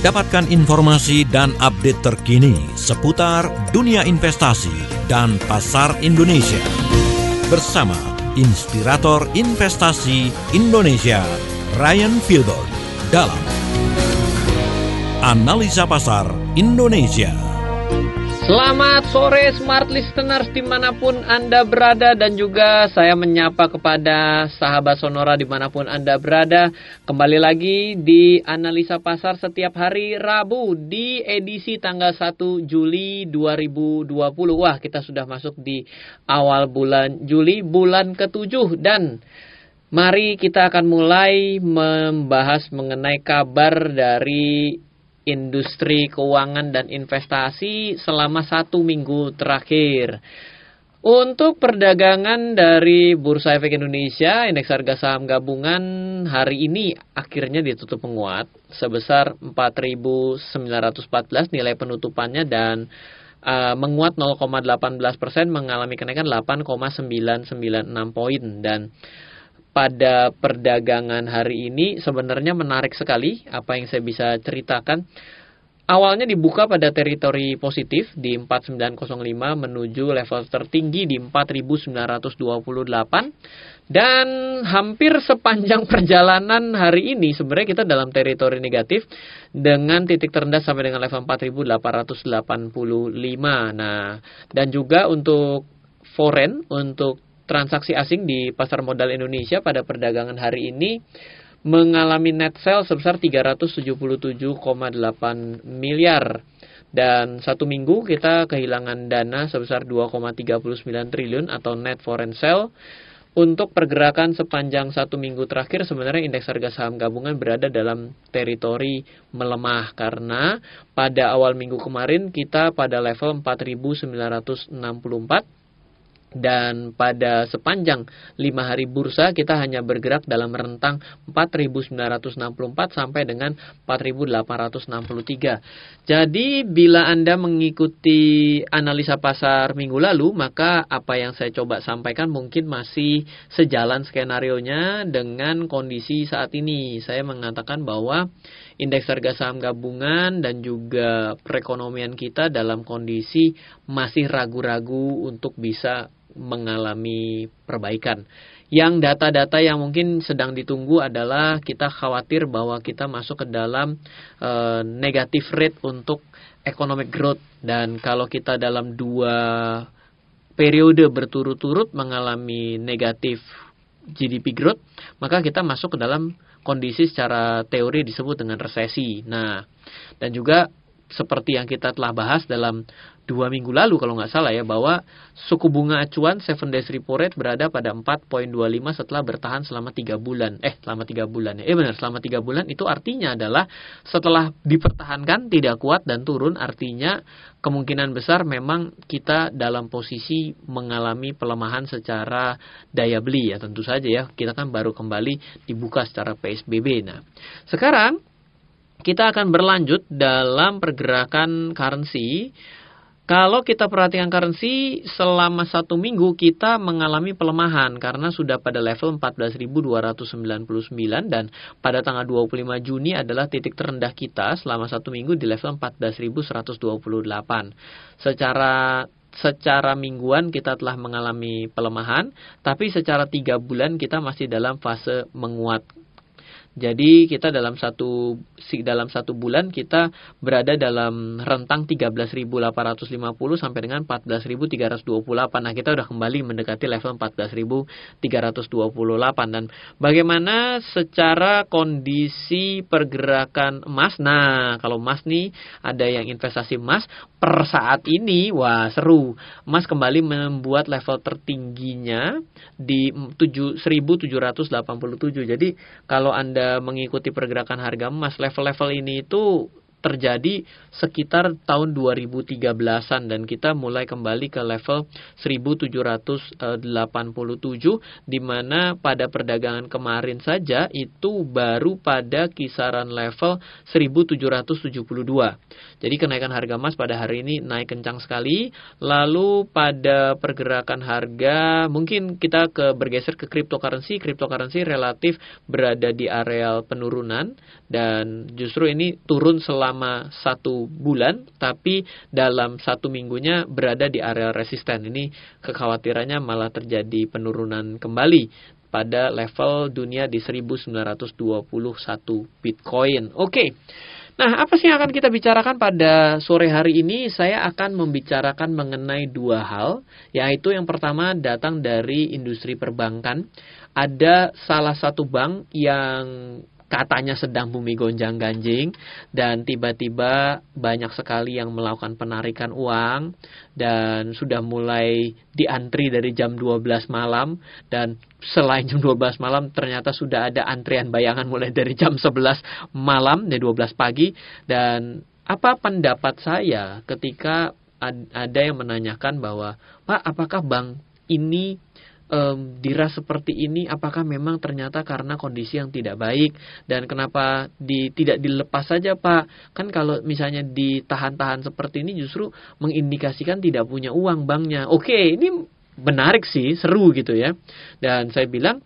Dapatkan informasi dan update terkini seputar dunia investasi dan pasar Indonesia. Bersama Inspirator Investasi Indonesia, Ryan Filbert dalam Analisa Pasar Indonesia. Selamat sore Smart Listeners di mana pun Anda berada dan juga saya menyapa kepada sahabat Sonora di mana pun Anda berada. Kembali lagi di Analisa Pasar setiap hari Rabu di edisi tanggal 1 Juli 2020. Wah kita sudah masuk di awal bulan Juli, bulan ketujuh dan Mari kita akan mulai membahas mengenai kabar dari industri keuangan dan investasi selama satu minggu terakhir. Untuk perdagangan dari Bursa Efek Indonesia, indeks harga saham gabungan hari ini akhirnya ditutup menguat sebesar 4.914 nilai penutupannya dan uh, menguat 0,18 persen mengalami kenaikan 8,996 poin dan pada perdagangan hari ini sebenarnya menarik sekali apa yang saya bisa ceritakan. Awalnya dibuka pada teritori positif di 4905 menuju level tertinggi di 4928 dan hampir sepanjang perjalanan hari ini sebenarnya kita dalam teritori negatif dengan titik terendah sampai dengan level 4885. Nah, dan juga untuk foreign untuk transaksi asing di pasar modal Indonesia pada perdagangan hari ini mengalami net sale sebesar 377,8 miliar. Dan satu minggu kita kehilangan dana sebesar 2,39 triliun atau net foreign sale. Untuk pergerakan sepanjang satu minggu terakhir sebenarnya indeks harga saham gabungan berada dalam teritori melemah. Karena pada awal minggu kemarin kita pada level 4964 dan pada sepanjang lima hari bursa kita hanya bergerak dalam rentang 4.964 sampai dengan 4.863. Jadi bila Anda mengikuti analisa pasar minggu lalu, maka apa yang saya coba sampaikan mungkin masih sejalan skenario-nya dengan kondisi saat ini. Saya mengatakan bahwa indeks harga saham gabungan dan juga perekonomian kita dalam kondisi masih ragu-ragu untuk bisa mengalami perbaikan. Yang data-data yang mungkin sedang ditunggu adalah kita khawatir bahwa kita masuk ke dalam e, negatif rate untuk economic growth dan kalau kita dalam dua periode berturut-turut mengalami negatif GDP growth, maka kita masuk ke dalam kondisi secara teori disebut dengan resesi. Nah, dan juga seperti yang kita telah bahas dalam dua minggu lalu kalau nggak salah ya bahwa suku bunga acuan 7 days repo rate berada pada 4.25 setelah bertahan selama tiga bulan. Eh selama tiga bulan ya. Eh benar selama tiga bulan itu artinya adalah setelah dipertahankan tidak kuat dan turun artinya kemungkinan besar memang kita dalam posisi mengalami pelemahan secara daya beli ya. Tentu saja ya kita kan baru kembali dibuka secara PSBB nah sekarang kita akan berlanjut dalam pergerakan currency kalau kita perhatikan currency selama satu minggu kita mengalami pelemahan karena sudah pada level 14.299 dan pada tanggal 25 Juni adalah titik terendah kita selama satu minggu di level 14.128. Secara secara mingguan kita telah mengalami pelemahan, tapi secara tiga bulan kita masih dalam fase menguat jadi kita dalam satu dalam satu bulan kita berada dalam rentang 13.850 sampai dengan 14.328. Nah, kita sudah kembali mendekati level 14.328 dan bagaimana secara kondisi pergerakan emas. Nah, kalau emas nih ada yang investasi emas per saat ini wah seru. Emas kembali membuat level tertingginya di 1787. Jadi kalau anda mengikuti pergerakan harga emas, level-level ini itu terjadi sekitar tahun 2013-an dan kita mulai kembali ke level 1787 di mana pada perdagangan kemarin saja itu baru pada kisaran level 1772. Jadi kenaikan harga emas pada hari ini naik kencang sekali. Lalu pada pergerakan harga mungkin kita ke bergeser ke cryptocurrency. Cryptocurrency relatif berada di areal penurunan dan justru ini turun selama selama satu bulan, tapi dalam satu minggunya berada di area resisten. Ini kekhawatirannya malah terjadi penurunan kembali pada level dunia di 1921 Bitcoin. Oke. Okay. Nah, apa sih yang akan kita bicarakan pada sore hari ini? Saya akan membicarakan mengenai dua hal, yaitu yang pertama datang dari industri perbankan. Ada salah satu bank yang katanya sedang bumi gonjang ganjing dan tiba-tiba banyak sekali yang melakukan penarikan uang dan sudah mulai diantri dari jam 12 malam dan selain jam 12 malam ternyata sudah ada antrian bayangan mulai dari jam 11 malam dari 12 pagi. Dan apa pendapat saya ketika ada yang menanyakan bahwa Pak apakah bank ini um, diras seperti ini apakah memang ternyata karena kondisi yang tidak baik dan kenapa di tidak dilepas saja Pak kan kalau misalnya ditahan-tahan seperti ini justru mengindikasikan tidak punya uang banknya oke ini menarik sih seru gitu ya dan saya bilang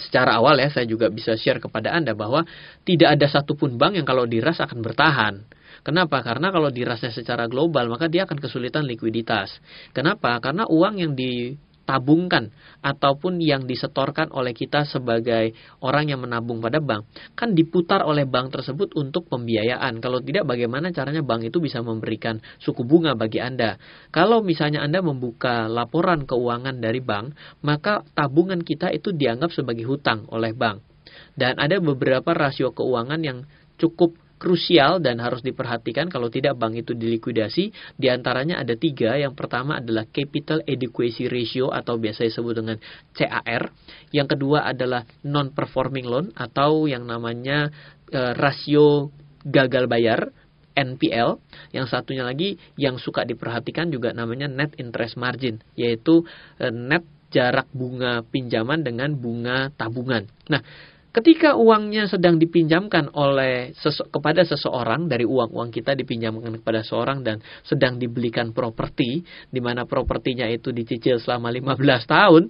secara awal ya saya juga bisa share kepada Anda bahwa tidak ada satupun bank yang kalau diras akan bertahan. Kenapa? Karena kalau dirasnya secara global maka dia akan kesulitan likuiditas. Kenapa? Karena uang yang di tabungkan ataupun yang disetorkan oleh kita sebagai orang yang menabung pada bank kan diputar oleh bank tersebut untuk pembiayaan. Kalau tidak bagaimana caranya bank itu bisa memberikan suku bunga bagi Anda? Kalau misalnya Anda membuka laporan keuangan dari bank, maka tabungan kita itu dianggap sebagai hutang oleh bank. Dan ada beberapa rasio keuangan yang cukup krusial dan harus diperhatikan kalau tidak bank itu dilikuidasi. Di antaranya ada tiga. Yang pertama adalah Capital Adequacy Ratio atau biasa disebut dengan CAR. Yang kedua adalah Non-Performing Loan atau yang namanya e, rasio gagal bayar. NPL, yang satunya lagi yang suka diperhatikan juga namanya net interest margin, yaitu e, net jarak bunga pinjaman dengan bunga tabungan. Nah, Ketika uangnya sedang dipinjamkan oleh sese kepada seseorang dari uang-uang kita dipinjamkan kepada seorang dan sedang dibelikan properti di mana propertinya itu dicicil selama 15 tahun,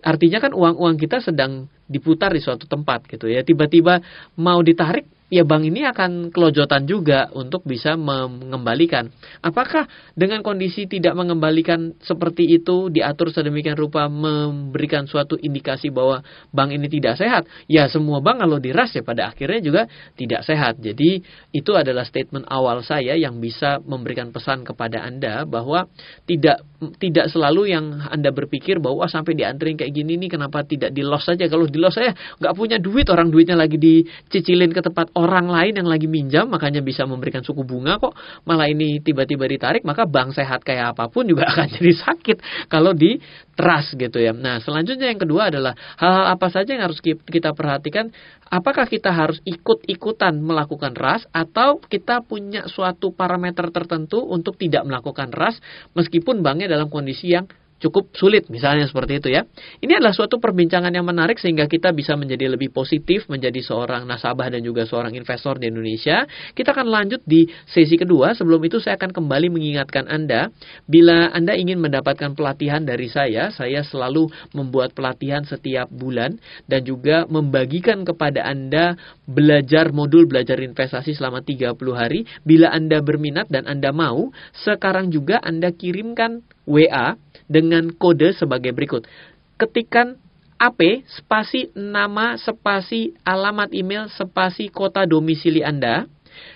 artinya kan uang-uang kita sedang diputar di suatu tempat gitu ya. Tiba-tiba mau ditarik ya bank ini akan kelojotan juga untuk bisa mengembalikan. Apakah dengan kondisi tidak mengembalikan seperti itu diatur sedemikian rupa memberikan suatu indikasi bahwa bank ini tidak sehat? Ya semua bank kalau diras ya pada akhirnya juga tidak sehat. Jadi itu adalah statement awal saya yang bisa memberikan pesan kepada Anda bahwa tidak tidak selalu yang Anda berpikir bahwa sampai diantri kayak gini nih kenapa tidak di loss saja. Kalau di loss saya nggak punya duit orang duitnya lagi dicicilin ke tempat orang lain yang lagi minjam makanya bisa memberikan suku bunga kok malah ini tiba-tiba ditarik maka bank sehat kayak apa pun juga akan jadi sakit kalau di trust gitu ya. Nah, selanjutnya yang kedua adalah hal-hal apa saja yang harus kita perhatikan apakah kita harus ikut-ikutan melakukan ras atau kita punya suatu parameter tertentu untuk tidak melakukan ras meskipun banknya dalam kondisi yang cukup sulit misalnya seperti itu ya. Ini adalah suatu perbincangan yang menarik sehingga kita bisa menjadi lebih positif menjadi seorang nasabah dan juga seorang investor di Indonesia. Kita akan lanjut di sesi kedua. Sebelum itu saya akan kembali mengingatkan Anda bila Anda ingin mendapatkan pelatihan dari saya, saya selalu membuat pelatihan setiap bulan dan juga membagikan kepada Anda belajar modul belajar investasi selama 30 hari. Bila Anda berminat dan Anda mau, sekarang juga Anda kirimkan WA dengan kode sebagai berikut. Ketikan AP spasi nama spasi alamat email spasi kota domisili Anda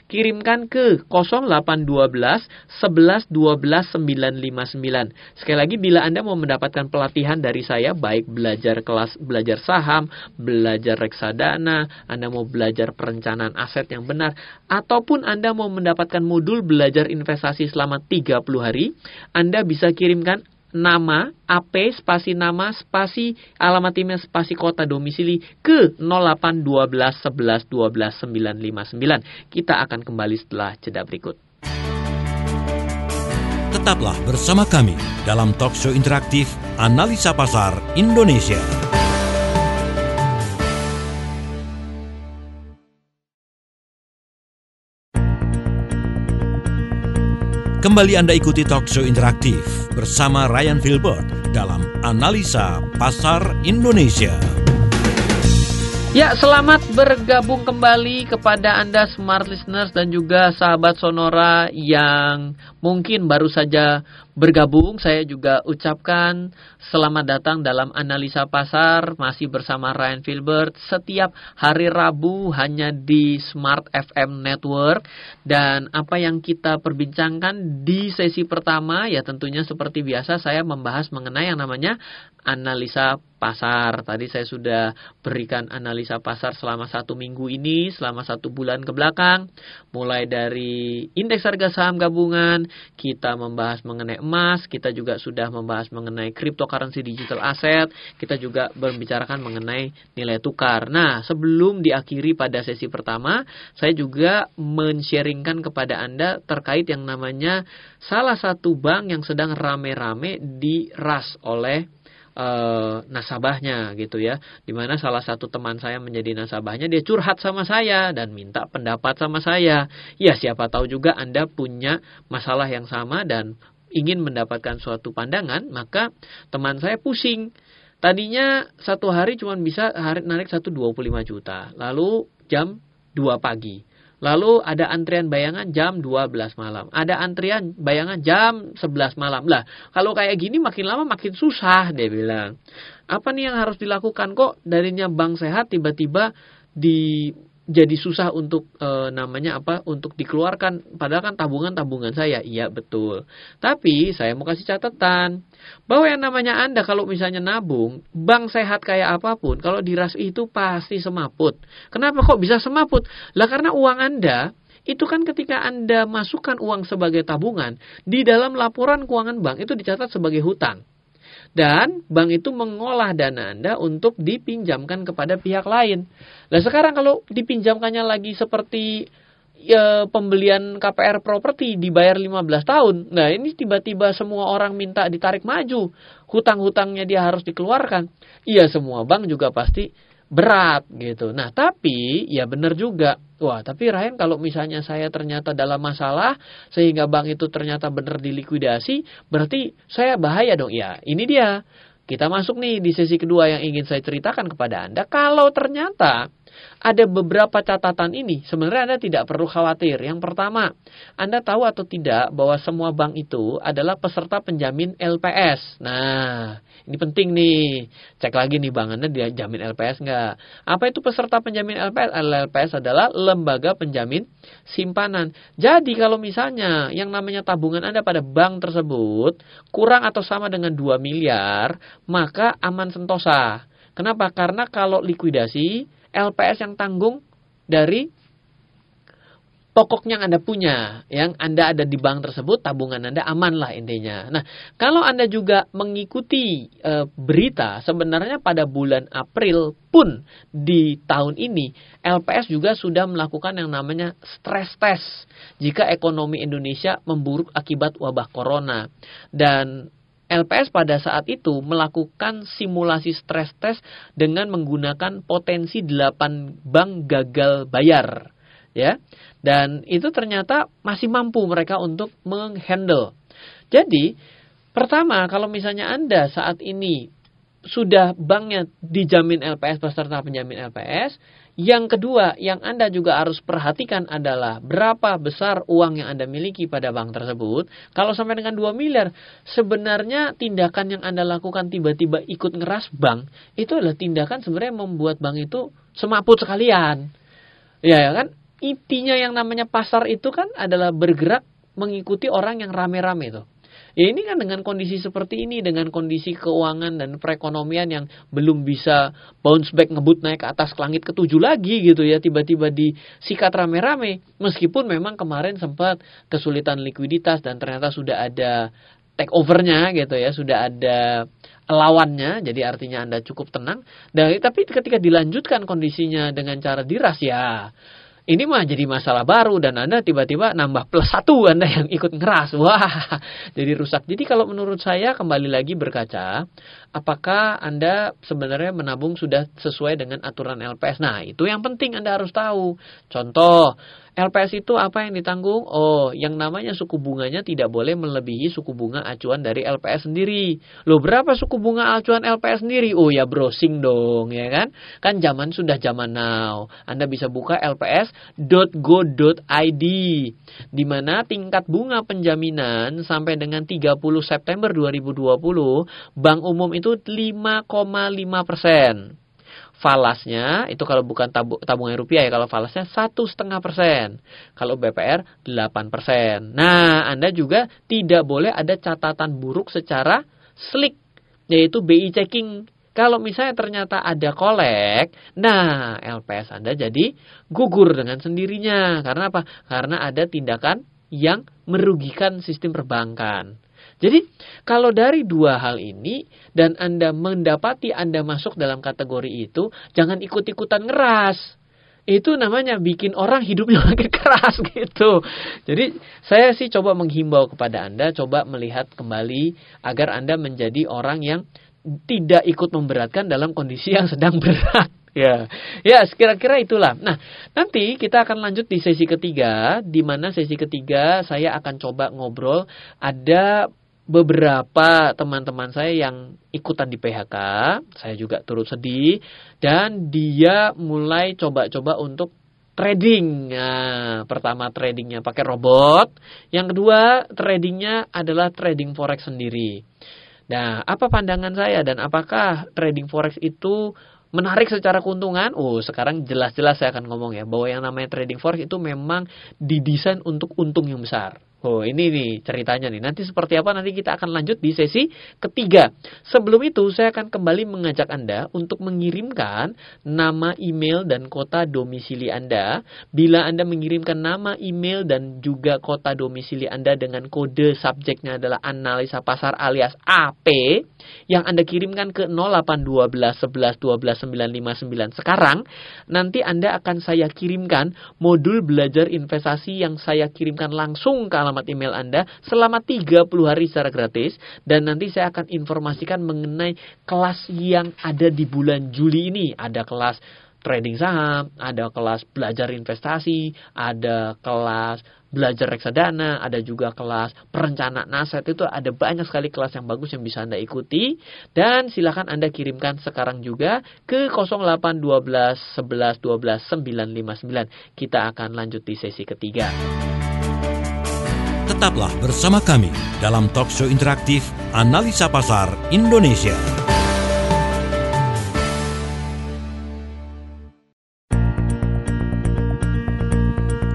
kirimkan ke 0812 11 12 959. Sekali lagi bila Anda mau mendapatkan pelatihan dari saya baik belajar kelas belajar saham, belajar reksadana, Anda mau belajar perencanaan aset yang benar ataupun Anda mau mendapatkan modul belajar investasi selama 30 hari, Anda bisa kirimkan nama AP spasi nama spasi alamat email spasi kota domisili ke 0812 11 12 959. Kita akan kembali setelah jeda berikut. Tetaplah bersama kami dalam talk show interaktif Analisa Pasar Indonesia. Kembali Anda ikuti talk show interaktif bersama Ryan Filbert dalam Analisa Pasar Indonesia. Ya, selamat bergabung kembali kepada Anda smart listeners dan juga sahabat Sonora yang mungkin baru saja bergabung. Saya juga ucapkan selamat datang dalam analisa pasar. Masih bersama Ryan Filbert. Setiap hari Rabu hanya di Smart FM Network. Dan apa yang kita perbincangkan di sesi pertama ya tentunya seperti biasa saya membahas mengenai yang namanya analisa pasar. Tadi saya sudah berikan analisa pasar selama satu minggu ini, selama satu bulan ke belakang. Mulai dari indeks harga saham gabungan, kita membahas mengenai emas, kita juga sudah membahas mengenai cryptocurrency digital asset, kita juga membicarakan mengenai nilai tukar. Nah, sebelum diakhiri pada sesi pertama, saya juga men-sharingkan kepada Anda terkait yang namanya salah satu bank yang sedang rame-rame diras oleh uh, nasabahnya gitu ya. Di mana salah satu teman saya menjadi nasabahnya dia curhat sama saya dan minta pendapat sama saya. Ya siapa tahu juga Anda punya masalah yang sama dan ingin mendapatkan suatu pandangan, maka teman saya pusing. Tadinya satu hari cuma bisa hari narik satu dua puluh lima juta. Lalu jam 2 pagi. Lalu ada antrian bayangan jam 12 malam. Ada antrian bayangan jam 11 malam. Lah, kalau kayak gini makin lama makin susah dia bilang. Apa nih yang harus dilakukan kok darinya bank sehat tiba-tiba di jadi susah untuk e, namanya apa untuk dikeluarkan. Padahal kan tabungan tabungan saya. Iya betul. Tapi saya mau kasih catatan. Bahwa yang namanya anda kalau misalnya nabung bank sehat kayak apa pun kalau diras itu pasti semaput. Kenapa kok bisa semaput? Lah karena uang anda itu kan ketika Anda masukkan uang sebagai tabungan, di dalam laporan keuangan bank itu dicatat sebagai hutang. Dan bank itu mengolah dana Anda untuk dipinjamkan kepada pihak lain. Nah sekarang kalau dipinjamkannya lagi seperti ya, pembelian KPR properti dibayar 15 tahun. Nah ini tiba-tiba semua orang minta ditarik maju. Hutang-hutangnya dia harus dikeluarkan. Iya semua bank juga pasti berat gitu. Nah tapi ya benar juga Wah, tapi Ryan kalau misalnya saya ternyata dalam masalah sehingga bank itu ternyata benar dilikuidasi, berarti saya bahaya dong. Ya, ini dia. Kita masuk nih di sesi kedua yang ingin saya ceritakan kepada Anda. Kalau ternyata ada beberapa catatan ini, sebenarnya Anda tidak perlu khawatir. Yang pertama, Anda tahu atau tidak bahwa semua bank itu adalah peserta penjamin LPS. Nah, ini penting nih. Cek lagi nih bang, Anda dia jamin LPS nggak? Apa itu peserta penjamin LPS? LPS adalah lembaga penjamin simpanan. Jadi kalau misalnya yang namanya tabungan Anda pada bank tersebut kurang atau sama dengan 2 miliar, maka aman sentosa. Kenapa? Karena kalau likuidasi, LPS yang tanggung dari pokoknya yang Anda punya, yang Anda ada di bank tersebut, tabungan Anda aman lah intinya. Nah, kalau Anda juga mengikuti e, berita, sebenarnya pada bulan April pun di tahun ini, LPS juga sudah melakukan yang namanya stress test jika ekonomi Indonesia memburuk akibat wabah corona. Dan LPS pada saat itu melakukan simulasi stress test dengan menggunakan potensi 8 bank gagal bayar ya. Dan itu ternyata masih mampu mereka untuk menghandle. Jadi, pertama kalau misalnya Anda saat ini sudah banknya dijamin LPS peserta penjamin LPS, yang kedua, yang Anda juga harus perhatikan adalah berapa besar uang yang Anda miliki pada bank tersebut. Kalau sampai dengan 2 miliar, sebenarnya tindakan yang Anda lakukan tiba-tiba ikut ngeras bank, itu adalah tindakan sebenarnya membuat bank itu semaput sekalian. Ya, ya kan? intinya yang namanya pasar itu kan adalah bergerak mengikuti orang yang rame-rame itu. Ya ini kan dengan kondisi seperti ini, dengan kondisi keuangan dan perekonomian yang belum bisa bounce back ngebut naik ke atas ke langit ketujuh lagi gitu ya, tiba-tiba disikat rame-rame. Meskipun memang kemarin sempat kesulitan likuiditas dan ternyata sudah ada take overnya gitu ya, sudah ada lawannya, jadi artinya Anda cukup tenang. Dan tapi ketika dilanjutkan kondisinya dengan cara diras ya ini mah jadi masalah baru dan Anda tiba-tiba nambah plus satu Anda yang ikut ngeras. Wah, jadi rusak. Jadi kalau menurut saya kembali lagi berkaca, apakah Anda sebenarnya menabung sudah sesuai dengan aturan LPS. Nah, itu yang penting Anda harus tahu. Contoh, LPS itu apa yang ditanggung? Oh, yang namanya suku bunganya tidak boleh melebihi suku bunga acuan dari LPS sendiri. Loh, berapa suku bunga acuan LPS sendiri? Oh ya browsing dong, ya kan? Kan zaman sudah zaman now. Anda bisa buka lps.go.id di mana tingkat bunga penjaminan sampai dengan 30 September 2020 Bank Umum itu 5,5 persen falasnya itu kalau bukan tabungan rupiah ya kalau falasnya satu setengah persen kalau BPR 8 persen nah anda juga tidak boleh ada catatan buruk secara slick yaitu BI checking kalau misalnya ternyata ada kolek, nah LPS Anda jadi gugur dengan sendirinya. Karena apa? Karena ada tindakan yang merugikan sistem perbankan. Jadi kalau dari dua hal ini dan Anda mendapati Anda masuk dalam kategori itu, jangan ikut-ikutan ngeras. Itu namanya bikin orang hidupnya makin keras gitu. Jadi saya sih coba menghimbau kepada Anda, coba melihat kembali agar Anda menjadi orang yang tidak ikut memberatkan dalam kondisi yang sedang berat. Ya, ya kira-kira itulah. Nah, nanti kita akan lanjut di sesi ketiga, di mana sesi ketiga saya akan coba ngobrol ada beberapa teman-teman saya yang ikutan di PHK, saya juga turut sedih, dan dia mulai coba-coba untuk trading. Nah, pertama tradingnya pakai robot, yang kedua tradingnya adalah trading forex sendiri. Nah, apa pandangan saya dan apakah trading forex itu menarik secara keuntungan? Oh, sekarang jelas-jelas saya akan ngomong ya bahwa yang namanya trading forex itu memang didesain untuk untung yang besar. Oh, ini nih ceritanya nih. Nanti seperti apa nanti kita akan lanjut di sesi ketiga. Sebelum itu saya akan kembali mengajak Anda untuk mengirimkan nama email dan kota domisili Anda. Bila Anda mengirimkan nama email dan juga kota domisili Anda dengan kode subjeknya adalah analisa pasar alias AP yang Anda kirimkan ke 0812 11 12 959 sekarang, nanti Anda akan saya kirimkan modul belajar investasi yang saya kirimkan langsung ke email Anda selama 30 hari secara gratis dan nanti saya akan informasikan mengenai kelas yang ada di bulan Juli ini. Ada kelas trading saham, ada kelas belajar investasi, ada kelas belajar reksadana, ada juga kelas perencanaan aset itu ada banyak sekali kelas yang bagus yang bisa Anda ikuti dan silakan Anda kirimkan sekarang juga ke 0812 11 12 959. Kita akan lanjut di sesi ketiga. Tetaplah bersama kami dalam talkshow interaktif Analisa Pasar Indonesia.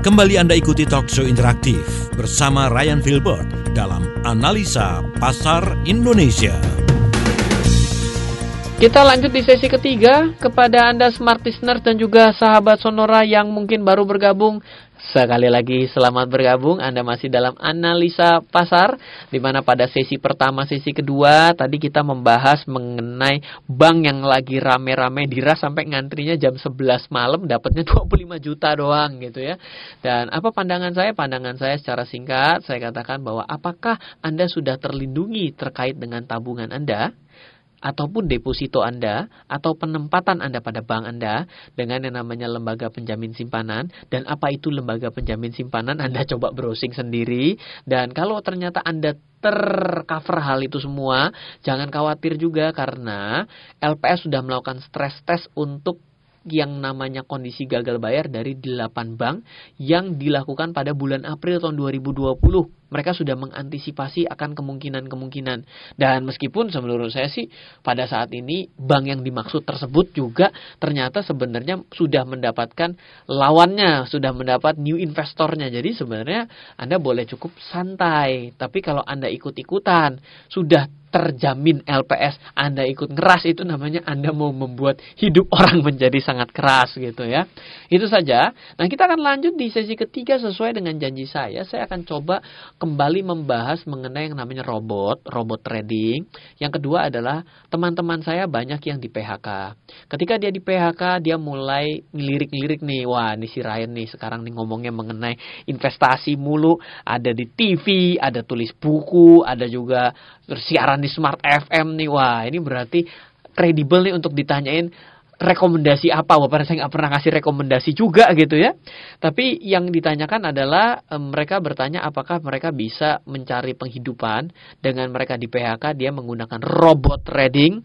Kembali Anda ikuti talkshow interaktif bersama Ryan Filbert dalam Analisa Pasar Indonesia. Kita lanjut di sesi ketiga kepada Anda smart listener dan juga sahabat Sonora yang mungkin baru bergabung. Sekali lagi selamat bergabung. Anda masih dalam analisa pasar di mana pada sesi pertama, sesi kedua tadi kita membahas mengenai bank yang lagi rame-rame diras sampai ngantrinya jam 11 malam dapatnya 25 juta doang gitu ya. Dan apa pandangan saya? Pandangan saya secara singkat saya katakan bahwa apakah Anda sudah terlindungi terkait dengan tabungan Anda? Ataupun deposito Anda atau penempatan Anda pada bank Anda dengan yang namanya lembaga penjamin simpanan. Dan apa itu lembaga penjamin simpanan? Anda coba browsing sendiri. Dan kalau ternyata Anda tercover hal itu semua jangan khawatir juga karena LPS sudah melakukan stress test untuk yang namanya kondisi gagal bayar dari 8 bank yang dilakukan pada bulan April tahun 2020 mereka sudah mengantisipasi akan kemungkinan-kemungkinan. Dan meskipun menurut saya sih pada saat ini bank yang dimaksud tersebut juga ternyata sebenarnya sudah mendapatkan lawannya, sudah mendapat new investornya. Jadi sebenarnya Anda boleh cukup santai. Tapi kalau Anda ikut-ikutan, sudah terjamin LPS Anda ikut keras itu namanya Anda mau membuat hidup orang menjadi sangat keras gitu ya. Itu saja. Nah, kita akan lanjut di sesi ketiga sesuai dengan janji saya. Saya akan coba kembali membahas mengenai yang namanya robot, robot trading. Yang kedua adalah teman-teman saya banyak yang di PHK. Ketika dia di PHK, dia mulai ngelirik-ngelirik nih, wah ini si Ryan nih sekarang nih ngomongnya mengenai investasi mulu, ada di TV, ada tulis buku, ada juga siaran di Smart FM nih, wah ini berarti kredibel nih untuk ditanyain rekomendasi apa walaupun saya nggak pernah kasih rekomendasi juga gitu ya tapi yang ditanyakan adalah mereka bertanya apakah mereka bisa mencari penghidupan dengan mereka di PHK dia menggunakan robot trading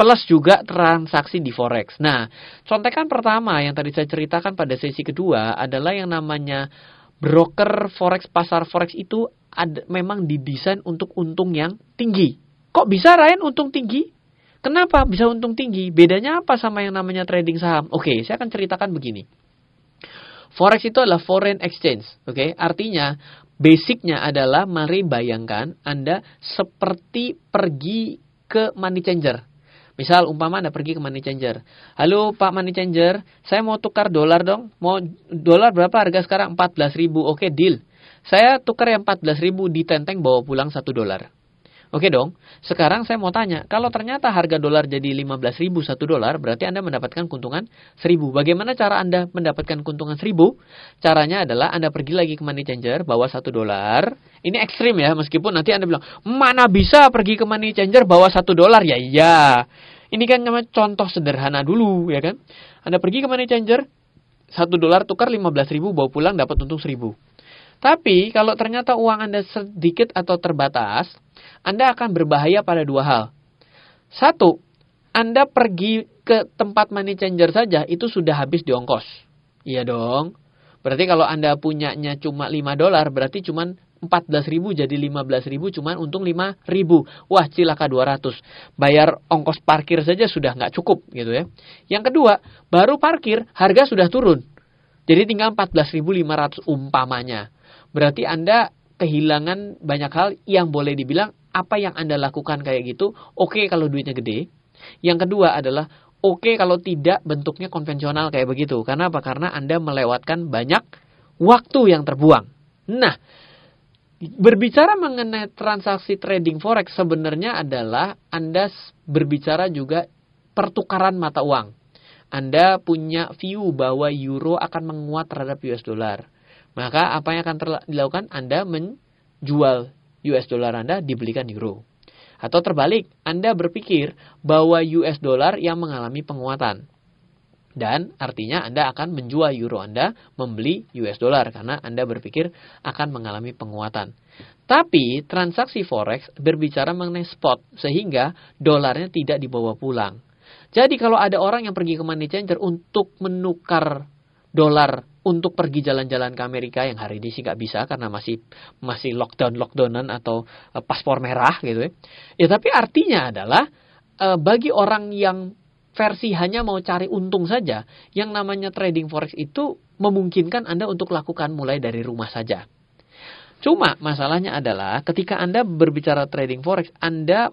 plus juga transaksi di forex. Nah, contekan pertama yang tadi saya ceritakan pada sesi kedua adalah yang namanya broker forex pasar forex itu ada, memang didesain untuk untung yang tinggi. Kok bisa Ryan untung tinggi? Kenapa bisa untung tinggi? Bedanya apa sama yang namanya trading saham? Oke, saya akan ceritakan begini. Forex itu adalah foreign exchange, oke? Artinya basicnya adalah mari bayangkan Anda seperti pergi ke money changer. Misal umpama Anda pergi ke money changer. Halo Pak money changer, saya mau tukar dolar dong. Mau dolar berapa harga sekarang? 14.000. Oke, deal. Saya tukar yang 14.000 ditenteng bawa pulang 1 dolar. Oke dong. Sekarang saya mau tanya, kalau ternyata harga dolar jadi 15.000 satu dolar, berarti Anda mendapatkan keuntungan 1.000. Bagaimana cara Anda mendapatkan keuntungan 1.000? Caranya adalah Anda pergi lagi ke money changer, bawa satu dolar. Ini ekstrim ya, meskipun nanti Anda bilang, mana bisa pergi ke money changer bawa satu dolar? Ya iya. Ini kan cuma contoh sederhana dulu, ya kan? Anda pergi ke money changer, satu dolar tukar 15.000, bawa pulang dapat untung 1.000. Tapi kalau ternyata uang Anda sedikit atau terbatas, Anda akan berbahaya pada dua hal. Satu, Anda pergi ke tempat money changer saja itu sudah habis di ongkos. Iya dong. Berarti kalau Anda punyanya cuma 5 dolar, berarti cuma 14 ribu jadi 15 ribu cuman untung 5 ribu. Wah cilaka 200. Bayar ongkos parkir saja sudah nggak cukup gitu ya. Yang kedua, baru parkir harga sudah turun. Jadi tinggal 14.500 umpamanya. Berarti Anda kehilangan banyak hal yang boleh dibilang apa yang Anda lakukan kayak gitu, oke okay kalau duitnya gede. Yang kedua adalah oke okay kalau tidak bentuknya konvensional kayak begitu. Karena apa? Karena Anda melewatkan banyak waktu yang terbuang. Nah, berbicara mengenai transaksi trading forex sebenarnya adalah Anda berbicara juga pertukaran mata uang. Anda punya view bahwa euro akan menguat terhadap US dollar maka apa yang akan dilakukan? Anda menjual US dollar Anda dibelikan euro. Atau terbalik, Anda berpikir bahwa US dollar yang mengalami penguatan. Dan artinya Anda akan menjual euro Anda membeli US dollar karena Anda berpikir akan mengalami penguatan. Tapi transaksi forex berbicara mengenai spot sehingga dolarnya tidak dibawa pulang. Jadi kalau ada orang yang pergi ke money changer untuk menukar dolar untuk pergi jalan-jalan ke Amerika yang hari ini sih nggak bisa karena masih masih lockdown lockdownan atau uh, paspor merah gitu ya. Ya tapi artinya adalah uh, bagi orang yang versi hanya mau cari untung saja, yang namanya trading forex itu memungkinkan Anda untuk lakukan mulai dari rumah saja. Cuma masalahnya adalah ketika Anda berbicara trading forex, Anda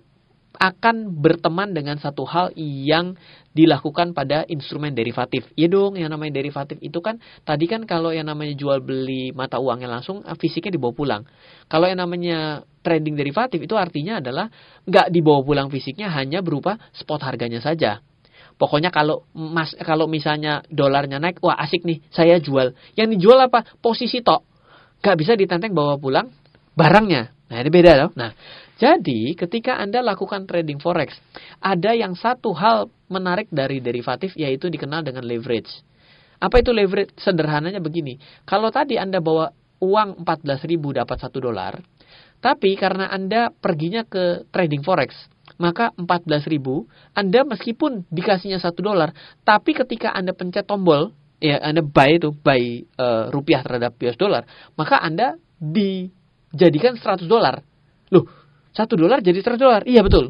akan berteman dengan satu hal yang dilakukan pada instrumen derivatif. Ya dong, yang namanya derivatif itu kan tadi kan kalau yang namanya jual beli mata uangnya langsung ah, fisiknya dibawa pulang. Kalau yang namanya trading derivatif itu artinya adalah nggak dibawa pulang fisiknya hanya berupa spot harganya saja. Pokoknya kalau mas kalau misalnya dolarnya naik, wah asik nih, saya jual. Yang dijual apa? Posisi tok. Gak bisa ditenteng bawa pulang barangnya. Nah ini beda loh. Nah jadi, ketika Anda lakukan trading forex, ada yang satu hal menarik dari derivatif yaitu dikenal dengan leverage. Apa itu leverage? Sederhananya begini. Kalau tadi Anda bawa uang 14.000 dapat 1 dolar, tapi karena Anda perginya ke trading forex, maka 14.000 Anda meskipun dikasihnya 1 dolar, tapi ketika Anda pencet tombol, ya Anda buy itu buy uh, rupiah terhadap US dollar, maka Anda dijadikan 100 dolar. Loh, satu dolar jadi seratus dolar. Iya betul.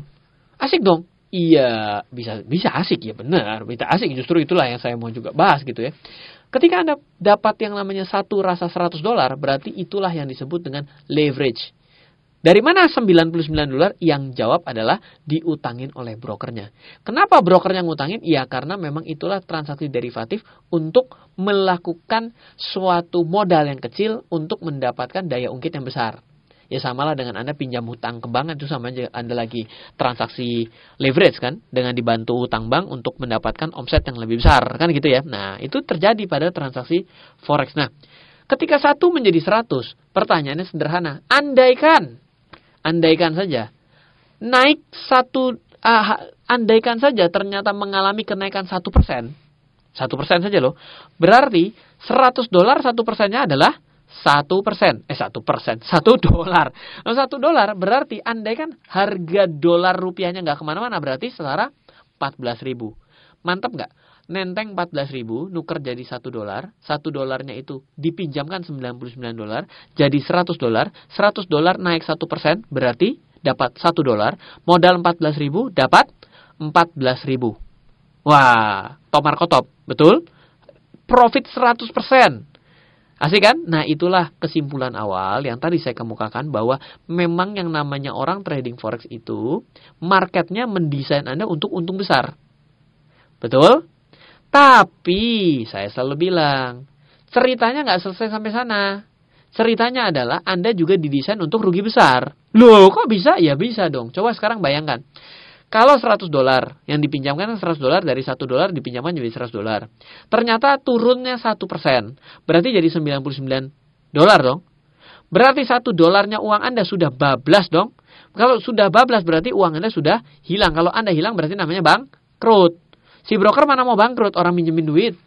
Asik dong. Iya, bisa bisa asik ya benar. Bisa asik justru itulah yang saya mau juga bahas gitu ya. Ketika Anda dapat yang namanya satu rasa 100 dolar, berarti itulah yang disebut dengan leverage. Dari mana 99 dolar? Yang jawab adalah diutangin oleh brokernya. Kenapa brokernya ngutangin? Ya karena memang itulah transaksi derivatif untuk melakukan suatu modal yang kecil untuk mendapatkan daya ungkit yang besar. Ya samalah dengan Anda pinjam hutang ke bank itu sama aja Anda lagi transaksi leverage kan dengan dibantu hutang bank untuk mendapatkan omset yang lebih besar kan gitu ya. Nah, itu terjadi pada transaksi forex. Nah, ketika satu menjadi 100, pertanyaannya sederhana. Andaikan andaikan saja naik satu uh, andaikan saja ternyata mengalami kenaikan satu persen, satu persen saja loh, berarti 100 dolar satu persennya adalah satu persen, eh satu persen, satu dolar. Nah, satu dolar berarti andai kan harga dolar rupiahnya nggak ke mana-mana berarti setara 14 ribu. Mantap nggak? Nenteng 14 ribu, nuker jadi satu dolar, satu dolarnya itu dipinjamkan 99 dolar, jadi 100 dolar, 100 dolar naik satu persen, berarti dapat satu dolar, modal 14 ribu, dapat 14 ribu. Wah, tomar kotop, betul? Profit 100 persen. Asik kan? Nah itulah kesimpulan awal yang tadi saya kemukakan bahwa memang yang namanya orang trading forex itu marketnya mendesain Anda untuk untung besar. Betul? Tapi saya selalu bilang ceritanya nggak selesai sampai sana. Ceritanya adalah Anda juga didesain untuk rugi besar. Loh kok bisa? Ya bisa dong. Coba sekarang bayangkan. Kalau 100 dolar yang dipinjamkan 100 dolar dari 1 dolar dipinjamkan jadi 100 dolar. Ternyata turunnya 1%. Berarti jadi 99 dolar dong. Berarti 1 dolarnya uang Anda sudah bablas dong. Kalau sudah bablas berarti uang Anda sudah hilang. Kalau Anda hilang berarti namanya bangkrut. Si broker mana mau bangkrut orang minjemin duit.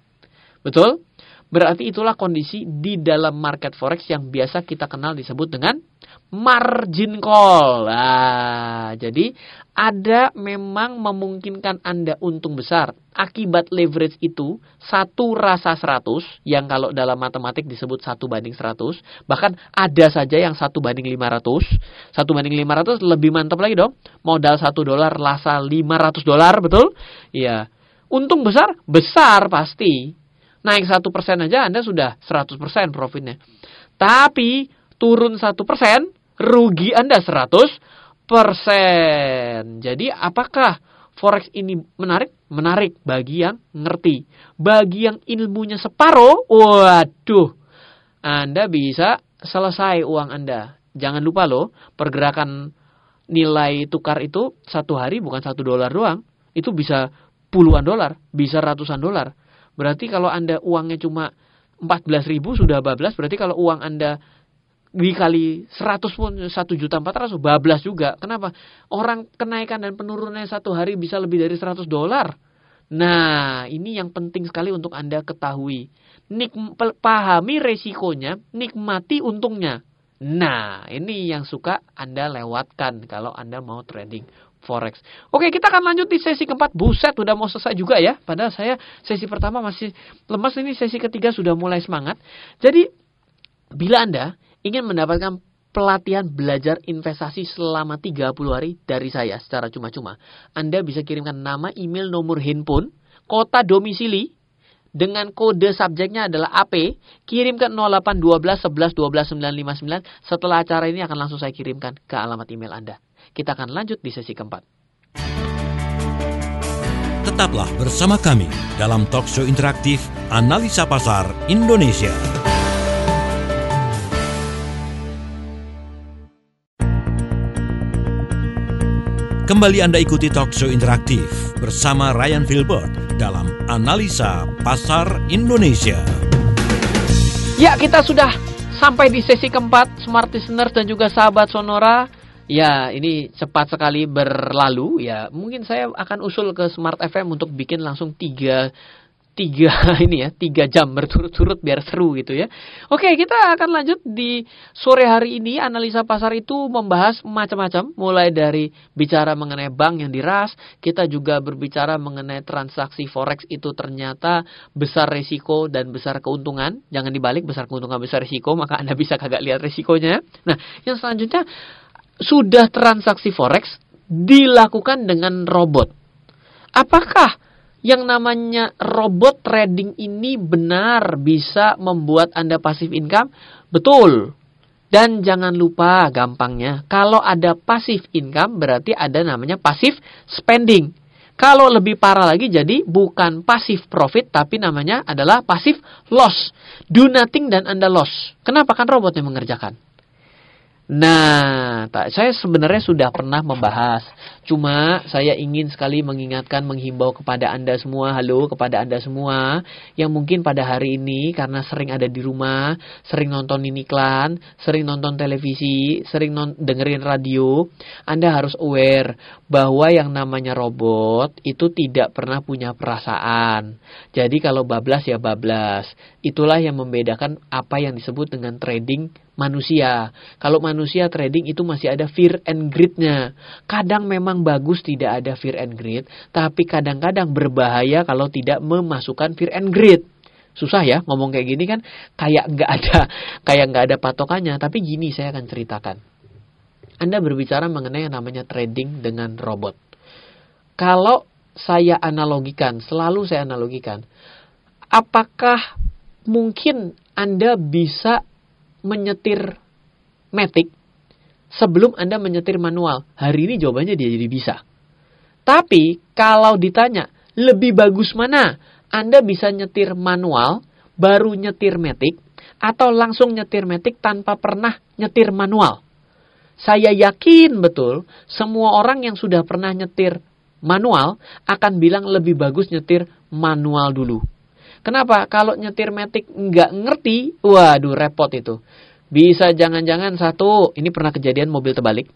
Betul? Berarti itulah kondisi di dalam market forex yang biasa kita kenal disebut dengan margin call. Nah, jadi ada memang memungkinkan Anda untung besar. Akibat leverage itu, satu rasa 100, yang kalau dalam matematik disebut satu banding 100, bahkan ada saja yang satu banding 500. Satu banding 500 lebih mantap lagi dong. Modal satu dolar, rasa 500 dolar, betul? Iya. Untung besar? Besar pasti naik satu persen aja Anda sudah 100% profitnya. Tapi turun satu persen, rugi Anda 100 persen. Jadi apakah forex ini menarik? Menarik bagi yang ngerti. Bagi yang ilmunya separuh, waduh, Anda bisa selesai uang Anda. Jangan lupa loh, pergerakan nilai tukar itu satu hari bukan satu dolar doang. Itu bisa puluhan dolar, bisa ratusan dolar. Berarti kalau Anda uangnya cuma 14 ribu sudah bablas, berarti kalau uang Anda dikali 100 pun 1 juta 400 bablas juga. Kenapa? Orang kenaikan dan penurunannya satu hari bisa lebih dari 100 dolar. Nah, ini yang penting sekali untuk Anda ketahui. Nik pahami resikonya, nikmati untungnya. Nah, ini yang suka Anda lewatkan kalau Anda mau trading forex. Oke, kita akan lanjut di sesi keempat. Buset, udah mau selesai juga ya. Padahal saya sesi pertama masih lemas, ini sesi ketiga sudah mulai semangat. Jadi, bila Anda ingin mendapatkan pelatihan belajar investasi selama 30 hari dari saya secara cuma-cuma, Anda bisa kirimkan nama, email, nomor handphone, kota domisili, dengan kode subjeknya adalah AP, kirim ke 0812 11 12 959. Setelah acara ini akan langsung saya kirimkan ke alamat email Anda. Kita akan lanjut di sesi keempat. Tetaplah bersama kami dalam talk show interaktif Analisa Pasar Indonesia. Kembali Anda ikuti talk show interaktif bersama Ryan Filbert dalam Analisa Pasar Indonesia. Ya, kita sudah sampai di sesi keempat, Smart Listeners dan juga sahabat Sonora. Ya, ini cepat sekali berlalu. Ya, mungkin saya akan usul ke Smart FM untuk bikin langsung tiga tiga ini ya tiga jam berturut-turut biar seru gitu ya. Oke kita akan lanjut di sore hari ini analisa pasar itu membahas macam-macam mulai dari bicara mengenai bank yang diras kita juga berbicara mengenai transaksi forex itu ternyata besar resiko dan besar keuntungan jangan dibalik besar keuntungan besar resiko maka anda bisa kagak lihat resikonya. Nah yang selanjutnya sudah transaksi forex dilakukan dengan robot. Apakah yang namanya robot trading ini benar bisa membuat Anda pasif income? Betul. Dan jangan lupa gampangnya, kalau ada pasif income berarti ada namanya pasif spending. Kalau lebih parah lagi jadi bukan pasif profit tapi namanya adalah pasif loss. Do nothing dan Anda loss. Kenapa kan robot yang mengerjakan? Nah, saya sebenarnya sudah pernah membahas. Cuma saya ingin sekali mengingatkan, menghimbau kepada Anda semua, halo kepada Anda semua yang mungkin pada hari ini karena sering ada di rumah, sering nonton iklan, sering nonton televisi, sering non dengerin radio, Anda harus aware bahwa yang namanya robot itu tidak pernah punya perasaan. Jadi kalau bablas ya bablas. Itulah yang membedakan apa yang disebut dengan trading manusia. Kalau manusia trading itu masih ada fear and greed-nya. Kadang memang bagus tidak ada fear and greed, tapi kadang-kadang berbahaya kalau tidak memasukkan fear and greed. Susah ya ngomong kayak gini kan kayak nggak ada kayak nggak ada patokannya. Tapi gini saya akan ceritakan. Anda berbicara mengenai yang namanya trading dengan robot. Kalau saya analogikan, selalu saya analogikan, apakah mungkin Anda bisa menyetir metik sebelum Anda menyetir manual? Hari ini jawabannya dia jadi bisa. Tapi kalau ditanya, lebih bagus mana? Anda bisa nyetir manual, baru nyetir metik, atau langsung nyetir metik tanpa pernah nyetir manual. Saya yakin betul semua orang yang sudah pernah nyetir manual akan bilang lebih bagus nyetir manual dulu. Kenapa? Kalau nyetir metik nggak ngerti, waduh repot itu. Bisa jangan-jangan satu, ini pernah kejadian mobil terbalik.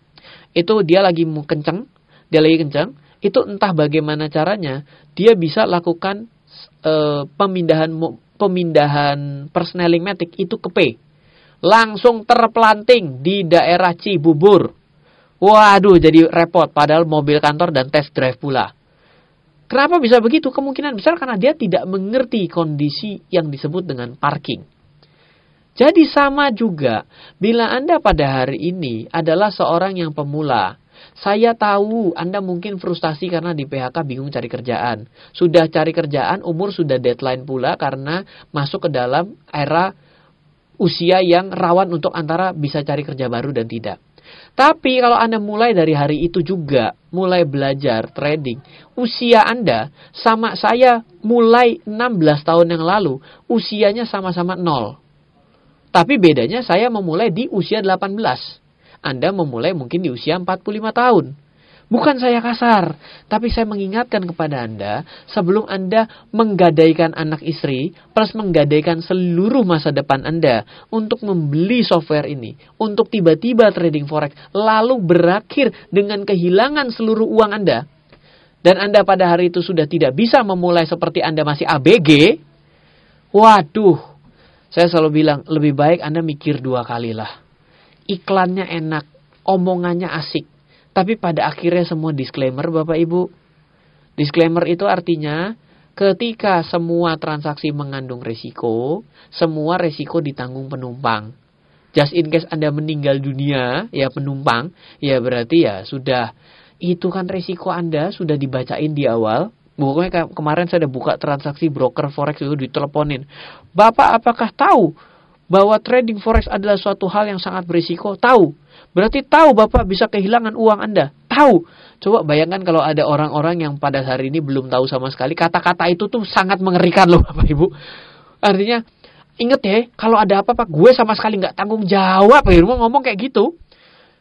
Itu dia lagi kenceng, dia lagi kenceng, itu entah bagaimana caranya, dia bisa lakukan e, pemindahan pemindahan persneling metik itu ke P. Langsung terpelanting di daerah Cibubur. Waduh, jadi repot. Padahal mobil kantor dan test drive pula. Kenapa bisa begitu? Kemungkinan besar karena dia tidak mengerti kondisi yang disebut dengan parking. Jadi sama juga bila Anda pada hari ini adalah seorang yang pemula. Saya tahu Anda mungkin frustasi karena di PHK bingung cari kerjaan. Sudah cari kerjaan, umur sudah deadline pula karena masuk ke dalam era usia yang rawan untuk antara bisa cari kerja baru dan tidak. Tapi kalau Anda mulai dari hari itu juga, mulai belajar trading, usia Anda sama saya mulai 16 tahun yang lalu, usianya sama-sama nol. Tapi bedanya saya memulai di usia 18. Anda memulai mungkin di usia 45 tahun. Bukan saya kasar, tapi saya mengingatkan kepada Anda, sebelum Anda menggadaikan anak istri, plus menggadaikan seluruh masa depan Anda untuk membeli software ini, untuk tiba-tiba trading forex, lalu berakhir dengan kehilangan seluruh uang Anda, dan Anda pada hari itu sudah tidak bisa memulai seperti Anda masih ABG, waduh, saya selalu bilang, lebih baik Anda mikir dua kali lah. Iklannya enak, omongannya asik, tapi pada akhirnya semua disclaimer Bapak Ibu. Disclaimer itu artinya ketika semua transaksi mengandung resiko, semua resiko ditanggung penumpang. Just in case Anda meninggal dunia, ya penumpang, ya berarti ya sudah. Itu kan resiko Anda sudah dibacain di awal. Pokoknya kemarin saya ada buka transaksi broker forex itu diteleponin. Bapak apakah tahu bahwa trading forex adalah suatu hal yang sangat berisiko? Tahu. Berarti tahu Bapak bisa kehilangan uang Anda. Tahu. Coba bayangkan kalau ada orang-orang yang pada hari ini belum tahu sama sekali. Kata-kata itu tuh sangat mengerikan loh Bapak Ibu. Artinya, inget ya, kalau ada apa-apa, gue sama sekali nggak tanggung jawab. Ya, ngomong kayak gitu.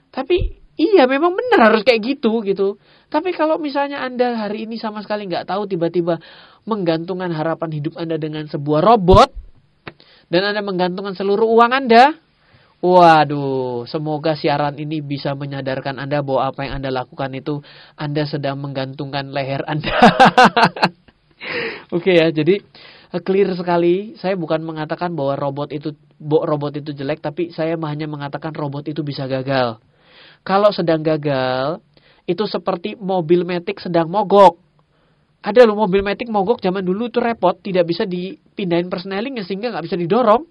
Tapi iya memang benar harus kayak gitu gitu. Tapi kalau misalnya Anda hari ini sama sekali nggak tahu tiba-tiba menggantungkan harapan hidup Anda dengan sebuah robot dan Anda menggantungkan seluruh uang Anda, Waduh, semoga siaran ini bisa menyadarkan Anda bahwa apa yang Anda lakukan itu Anda sedang menggantungkan leher Anda. Oke okay ya, jadi eh, clear sekali. Saya bukan mengatakan bahwa robot itu robot itu jelek, tapi saya hanya mengatakan robot itu bisa gagal. Kalau sedang gagal, itu seperti mobil metik sedang mogok. Ada loh mobil metik mogok zaman dulu itu repot, tidak bisa dipindahin persneling sehingga nggak bisa didorong.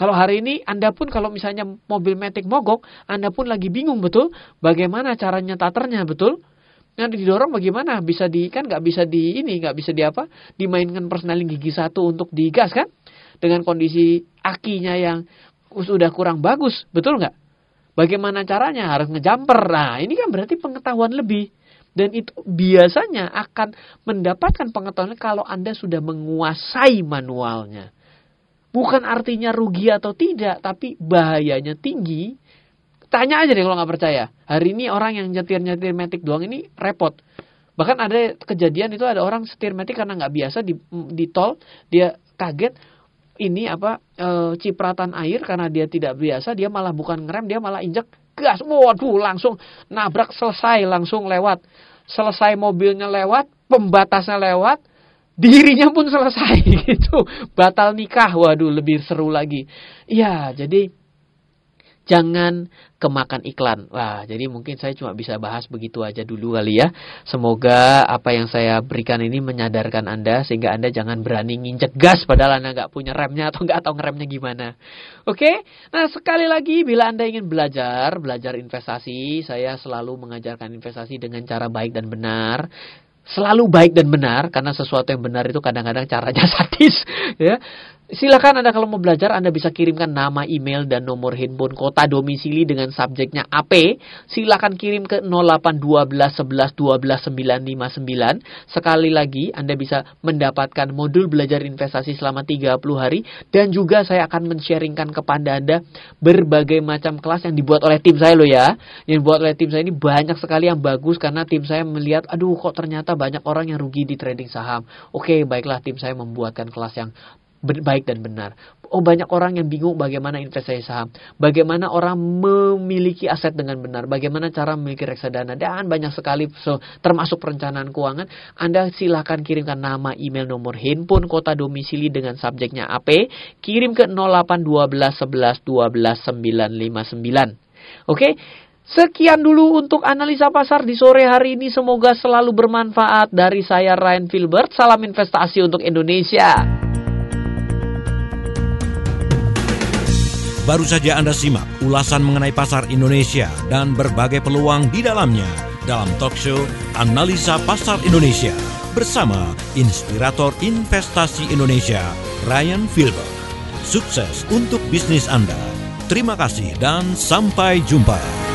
Kalau hari ini Anda pun kalau misalnya mobil metik mogok, Anda pun lagi bingung betul bagaimana caranya taternya betul. Nanti didorong bagaimana bisa di kan nggak bisa di ini nggak bisa di apa dimainkan persneling gigi satu untuk digas kan dengan kondisi akinya yang sudah kurang bagus betul nggak? Bagaimana caranya harus ngejumper. Nah ini kan berarti pengetahuan lebih. Dan itu biasanya akan mendapatkan pengetahuan kalau Anda sudah menguasai manualnya. Bukan artinya rugi atau tidak, tapi bahayanya tinggi Tanya aja deh kalau nggak percaya. Hari ini orang yang nyetir-nyetir metik doang ini repot. Bahkan ada kejadian itu ada orang setir metik karena nggak biasa di, di tol, dia kaget ini apa e, cipratan air karena dia tidak biasa, dia malah bukan ngerem, dia malah injek gas. Waduh, langsung nabrak selesai, langsung lewat. Selesai mobilnya lewat, pembatasnya lewat, dirinya pun selesai gitu. Batal nikah, waduh lebih seru lagi. Iya, jadi jangan kemakan iklan. Wah, jadi mungkin saya cuma bisa bahas begitu aja dulu kali ya. Semoga apa yang saya berikan ini menyadarkan Anda sehingga Anda jangan berani nginjek gas padahal Anda nggak punya remnya atau nggak tahu ngeremnya gimana. Oke, nah sekali lagi bila Anda ingin belajar, belajar investasi, saya selalu mengajarkan investasi dengan cara baik dan benar selalu baik dan benar karena sesuatu yang benar itu kadang-kadang caranya sadis ya Silakan Anda kalau mau belajar, Anda bisa kirimkan nama, email, dan nomor handphone kota domisili dengan subjeknya AP. Silakan kirim ke 0812 11 12 959. Sekali lagi, Anda bisa mendapatkan modul belajar investasi selama 30 hari. Dan juga saya akan men-sharingkan kepada Anda berbagai macam kelas yang dibuat oleh tim saya loh ya. Yang dibuat oleh tim saya ini banyak sekali yang bagus karena tim saya melihat, aduh kok ternyata banyak orang yang rugi di trading saham. Oke, baiklah tim saya membuatkan kelas yang baik dan benar. Oh banyak orang yang bingung bagaimana investasi saham, bagaimana orang memiliki aset dengan benar, bagaimana cara memiliki reksadana dan banyak sekali so, termasuk perencanaan keuangan. Anda silahkan kirimkan nama, email, nomor handphone, kota domisili dengan subjeknya AP, kirim ke 0812 11 12 959. Oke? Sekian dulu untuk analisa pasar di sore hari ini. Semoga selalu bermanfaat. Dari saya Ryan Filbert. Salam investasi untuk Indonesia. Baru saja Anda simak ulasan mengenai pasar Indonesia dan berbagai peluang di dalamnya dalam talk show Analisa Pasar Indonesia bersama inspirator investasi Indonesia Ryan Filber. Sukses untuk bisnis Anda. Terima kasih dan sampai jumpa.